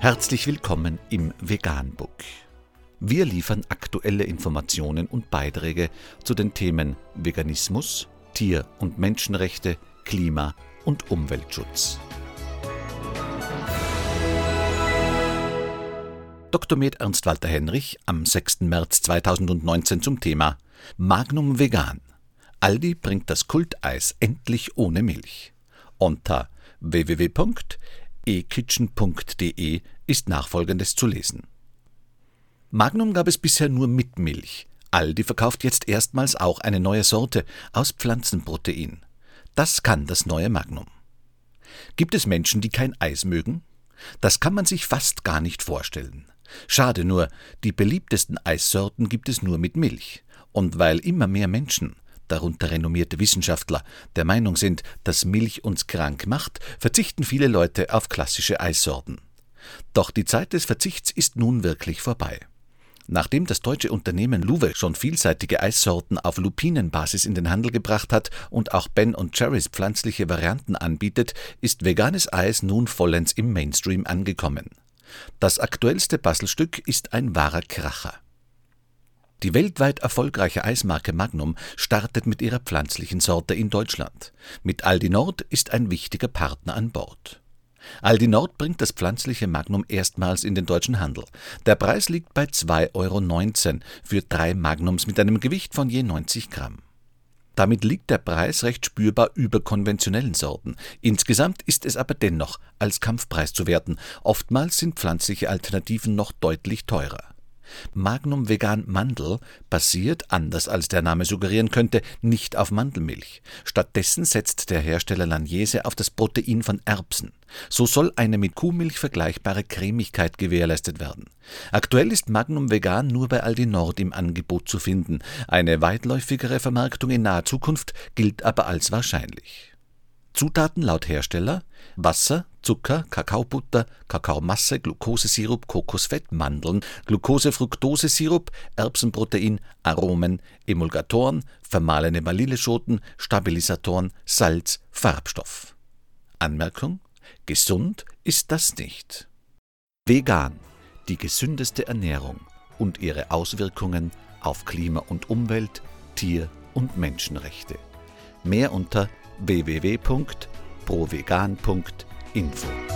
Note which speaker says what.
Speaker 1: Herzlich willkommen im Veganbook. Wir liefern aktuelle Informationen und Beiträge zu den Themen Veganismus, Tier- und Menschenrechte, Klima- und Umweltschutz. Dr. Med Ernst Walter Henrich am 6. März 2019 zum Thema Magnum Vegan. Aldi bringt das Kulteis endlich ohne Milch. Unter www.ekitchen.de ist nachfolgendes zu lesen. Magnum gab es bisher nur mit Milch. Aldi verkauft jetzt erstmals auch eine neue Sorte aus Pflanzenprotein. Das kann das neue Magnum. Gibt es Menschen, die kein Eis mögen? Das kann man sich fast gar nicht vorstellen. Schade nur, die beliebtesten Eissorten gibt es nur mit Milch. Und weil immer mehr Menschen darunter renommierte Wissenschaftler, der Meinung sind, dass Milch uns krank macht, verzichten viele Leute auf klassische Eissorten. Doch die Zeit des Verzichts ist nun wirklich vorbei. Nachdem das deutsche Unternehmen Luwe schon vielseitige Eissorten auf Lupinenbasis in den Handel gebracht hat und auch Ben Jerry's pflanzliche Varianten anbietet, ist veganes Eis nun vollends im Mainstream angekommen. Das aktuellste Puzzlestück ist ein wahrer Kracher. Die weltweit erfolgreiche Eismarke Magnum startet mit ihrer pflanzlichen Sorte in Deutschland. Mit Aldi Nord ist ein wichtiger Partner an Bord. Aldi Nord bringt das pflanzliche Magnum erstmals in den deutschen Handel. Der Preis liegt bei 2,19 Euro für drei Magnums mit einem Gewicht von je 90 Gramm. Damit liegt der Preis recht spürbar über konventionellen Sorten. Insgesamt ist es aber dennoch als Kampfpreis zu werten. Oftmals sind pflanzliche Alternativen noch deutlich teurer. Magnum Vegan Mandel basiert, anders als der Name suggerieren könnte, nicht auf Mandelmilch. Stattdessen setzt der Hersteller Langnese auf das Protein von Erbsen. So soll eine mit Kuhmilch vergleichbare Cremigkeit gewährleistet werden. Aktuell ist Magnum Vegan nur bei Aldi Nord im Angebot zu finden. Eine weitläufigere Vermarktung in naher Zukunft gilt aber als wahrscheinlich. Zutaten laut Hersteller Wasser, Zucker, Kakaobutter, Kakaomasse, Glukosesirup, Kokosfett, Mandeln, Glucose-Fructose-Sirup, Erbsenprotein, Aromen, Emulgatoren, vermahlene Vanilleschoten, Stabilisatoren, Salz, Farbstoff. Anmerkung: Gesund ist das nicht. Vegan, die gesündeste Ernährung und ihre Auswirkungen auf Klima und Umwelt, Tier- und Menschenrechte. Mehr unter www.provegan.info